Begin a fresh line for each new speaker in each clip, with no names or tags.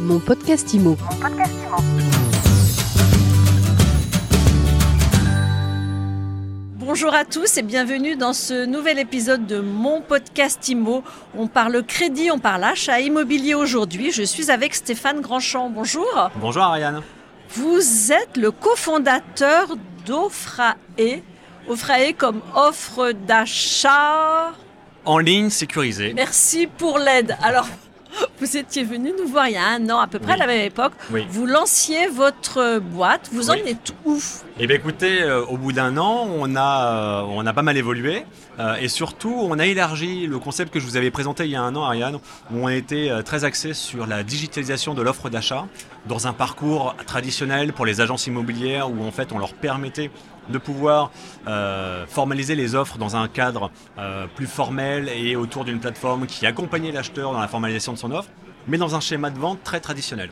Mon podcast IMO.
Bonjour à tous et bienvenue dans ce nouvel épisode de mon podcast IMO. On parle crédit, on parle achat immobilier aujourd'hui. Je suis avec Stéphane Grandchamp. Bonjour.
Bonjour Ariane.
Vous êtes le cofondateur d'Offrae. Offrae comme offre d'achat.
En ligne sécurisée.
Merci pour l'aide. Alors, vous étiez venu nous voir il y a un an, à peu près à la même époque.
Oui.
Vous lanciez votre boîte. Vous en
Oui.
êtes où?
Eh bien écoutez, euh, au bout d'un an, on a, euh, on a pas mal évolué euh, et surtout on a élargi le concept que je vous avais présenté il y a un an Ariane, où on était très axé sur la digitalisation de l'offre d'achat dans un parcours traditionnel pour les agences immobilières où en fait on leur permettait de pouvoir euh, formaliser les offres dans un cadre euh, plus formel et autour d'une plateforme qui accompagnait l'acheteur dans la formalisation de son offre, mais dans un schéma de vente très traditionnel.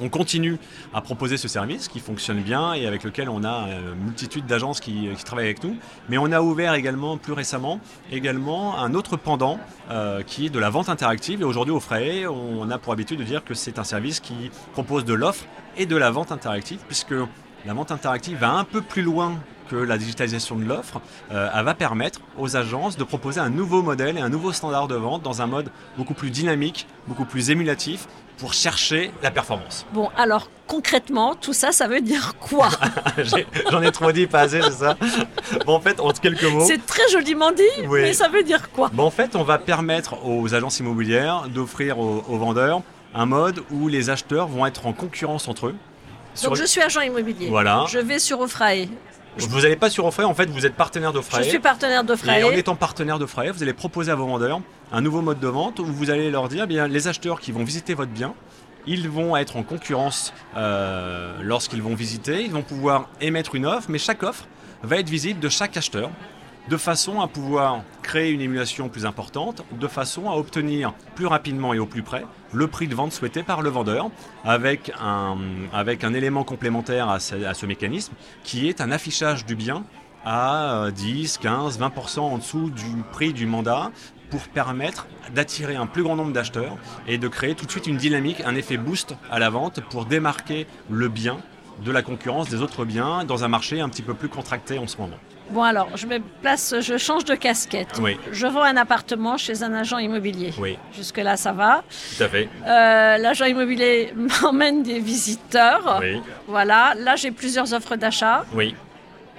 On continue à proposer ce service qui fonctionne bien et avec lequel on a euh, une multitude d'agences qui, qui travaillent avec nous. Mais on a ouvert également, plus récemment, un autre pendant euh, qui est de la vente interactive. Et aujourd'hui, au Fray, on a pour habitude de dire que c'est un service qui propose de l'offre et de la vente interactive, puisque la vente interactive va un peu plus loin que la digitalisation de l'offre. Euh, elle va permettre aux agences de proposer un nouveau modèle et un nouveau standard de vente dans un mode beaucoup plus dynamique, beaucoup plus émulatif pour chercher la performance.
Bon, alors concrètement, tout ça, ça veut dire quoi?
J'en ai trop dit, pas assez, c'est ça? Bon, en fait, en quelques mots.
C'est très joliment dit,
Oui.
mais ça veut dire quoi?
Bon, en fait, on va permettre aux agences immobilières d'offrir aux, aux vendeurs un mode où les acheteurs vont être en concurrence entre eux. Sur-
Donc je suis agent immobilier.
Voilà.
Je vais sur Offrae.
Vous n'allez pas sur Offray, en fait, vous êtes partenaire d'Offray.
Je suis partenaire
Et en étant partenaire d'Offray, vous allez proposer à vos vendeurs un nouveau mode de vente où vous allez leur dire, eh bien, les acheteurs qui vont visiter votre bien, ils vont être en concurrence euh, lorsqu'ils vont visiter, ils vont pouvoir émettre une offre, mais chaque offre va être visible de chaque acheteur, de façon à pouvoir créer une émulation plus importante, de façon à obtenir plus rapidement et au plus près le prix de vente souhaité par le vendeur, avec un, élément complémentaire à ce, mécanisme, qui est un affichage du bien à euh, 10, 15, 20% en dessous du prix du mandat pour permettre d'attirer un plus grand nombre d'acheteurs et de créer tout de suite une dynamique, un effet boost à la vente pour démarquer le bien de la concurrence des autres biens dans un marché un petit peu plus contracté en ce moment.
Bon alors, je me place, je change de casquette.
Oui.
Je vends un appartement chez un agent immobilier.
Oui,
Jusque là, ça va.
tout à fait.
Euh, L'agent immobilier m'emmène des visiteurs.
Oui,
Voilà. Là, j'ai plusieurs offres d'achat
oui.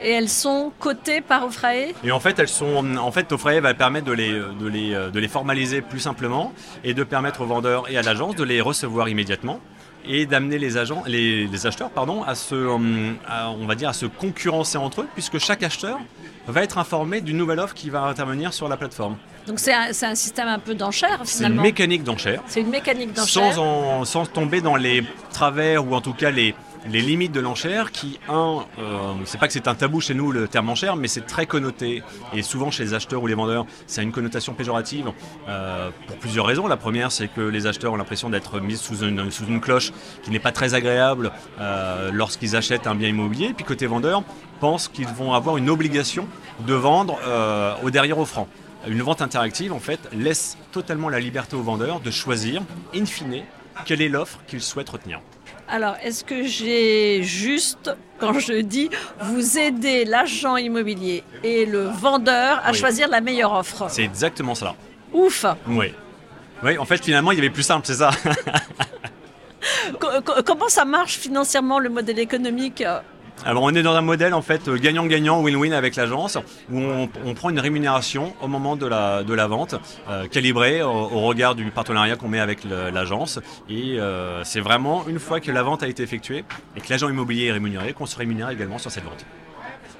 et elles sont cotées par Offrae.
Et en fait, elles sont, en fait, Offray va permettre de les, de, les, de les formaliser plus simplement et de permettre aux vendeurs et à l'agence de les recevoir immédiatement et d'amener les agents, les, les acheteurs, pardon, à se, à, on va dire, à se concurrencer entre eux, puisque chaque acheteur va être informé d'une nouvelle offre qui va intervenir sur la plateforme.
Donc c'est un, système un peu d'enchère
C'est une
finalement.
mécanique d'enchère,
C'est une mécanique d'enchère.
sans, en- sans tomber dans les travers ou en tout cas les, les limites de l'enchère qui, un, euh, c'est pas que c'est un tabou chez nous le terme enchère, mais c'est très connoté et souvent chez les acheteurs ou les vendeurs, c'est une connotation péjorative euh, pour plusieurs raisons. La première, c'est que les acheteurs ont l'impression d'être mis sous une, cloche qui n'est pas très agréable euh, lorsqu'ils achètent un bien immobilier. Puis côté vendeur, pensent qu'ils vont avoir une obligation de vendre au derrière offrant. Une vente interactive, en fait, laisse totalement la liberté au vendeur de choisir, in fine, quelle est l'offre qu'il souhaite retenir.
Alors, est-ce que j'ai juste, quand je dis vous aidez l'agent immobilier et le vendeur à
Oui.
choisir la meilleure offre?
C'est exactement cela.
Ouf
Oui. Oui, en fait, finalement, il y avait plus simple, c'est ça.
Co- co- Comment ça marche financièrement le modèle économique?
Alors, on est dans un modèle, en fait, gagnant-gagnant, win-win avec l'agence, où on, prend une rémunération au moment de la, de la vente, euh, calibrée au, regard du partenariat qu'on met avec l'agence. Et euh, c'est vraiment une fois que la vente a été effectuée et que l'agent immobilier est rémunéré, qu'on se rémunère également sur cette vente.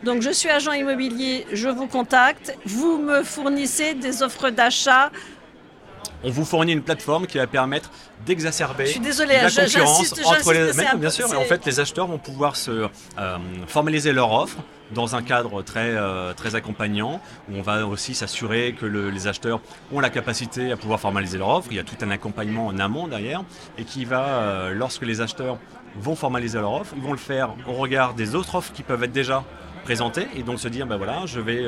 Donc je suis agent immobilier, je vous contacte, vous me fournissez des offres d'achat.
On vous fournit une plateforme qui va permettre d'exacerber
désolée,
la concurrence entre les. Mais non, bien sûr, et en fait, les acheteurs vont pouvoir se euh, formaliser leur offre dans un cadre très euh, très accompagnant où on va aussi s'assurer que le- les acheteurs ont la capacité à pouvoir formaliser leur offre. Il y a tout un accompagnement en amont derrière et qui va, euh, lorsque les acheteurs vont formaliser leur offre, ils vont le faire au regard des autres offres qui peuvent être déjà présenter et donc se dire ben voilà, je vais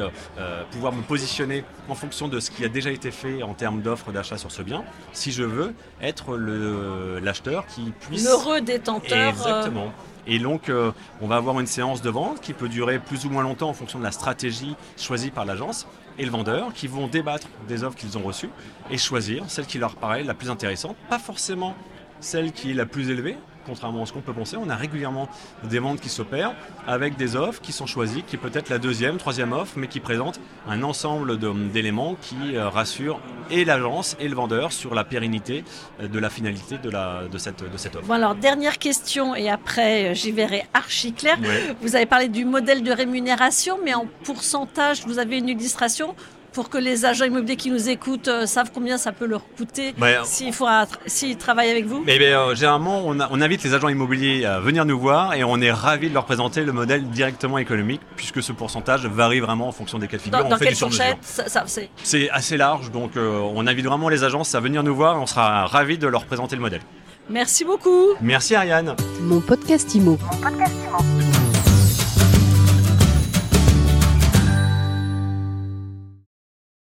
pouvoir me positionner en fonction de ce qui a déjà été fait en termes d'offres d'achat sur ce bien, si je veux être l'acheteur qui puisse...
L'heureux détenteur.
Exactement. Et donc, euh, on va avoir une séance de vente qui peut durer plus ou moins longtemps en fonction de la stratégie choisie par l'agence et le vendeur qui vont débattre des offres qu'ils ont reçues et choisir celle qui leur paraît la plus intéressante, pas forcément celle qui est la plus élevée, contrairement à ce qu'on peut penser, on a régulièrement des ventes qui s'opèrent avec des offres qui sont choisies, qui peut être la deuxième, troisième offre, mais qui présentent un ensemble d'éléments qui euh, rassurent et l'agence et le vendeur sur la pérennité euh, de la finalité de, la, de, cette, de cette offre.
Bon alors, dernière question, et après euh, j'y verrai archi clair. Vous avez parlé du modèle de rémunération, mais en pourcentage, vous avez une illustration pour que les agents immobiliers qui nous écoutent euh, savent combien ça peut leur coûter s'ils travaillent avec vous
mais, euh, Généralement, on, invite les agents immobiliers à venir nous voir et on est ravi de leur présenter le modèle directement économique puisque ce pourcentage varie vraiment en fonction des cas de figure.
Dans,
on fait
quelle fourchette
C'est? Assez large, donc euh, on invite vraiment les agences à venir nous voir et on sera ravi de leur présenter le modèle.
Merci beaucoup.
Merci Ariane.
Mon podcast Mon podcast Imo.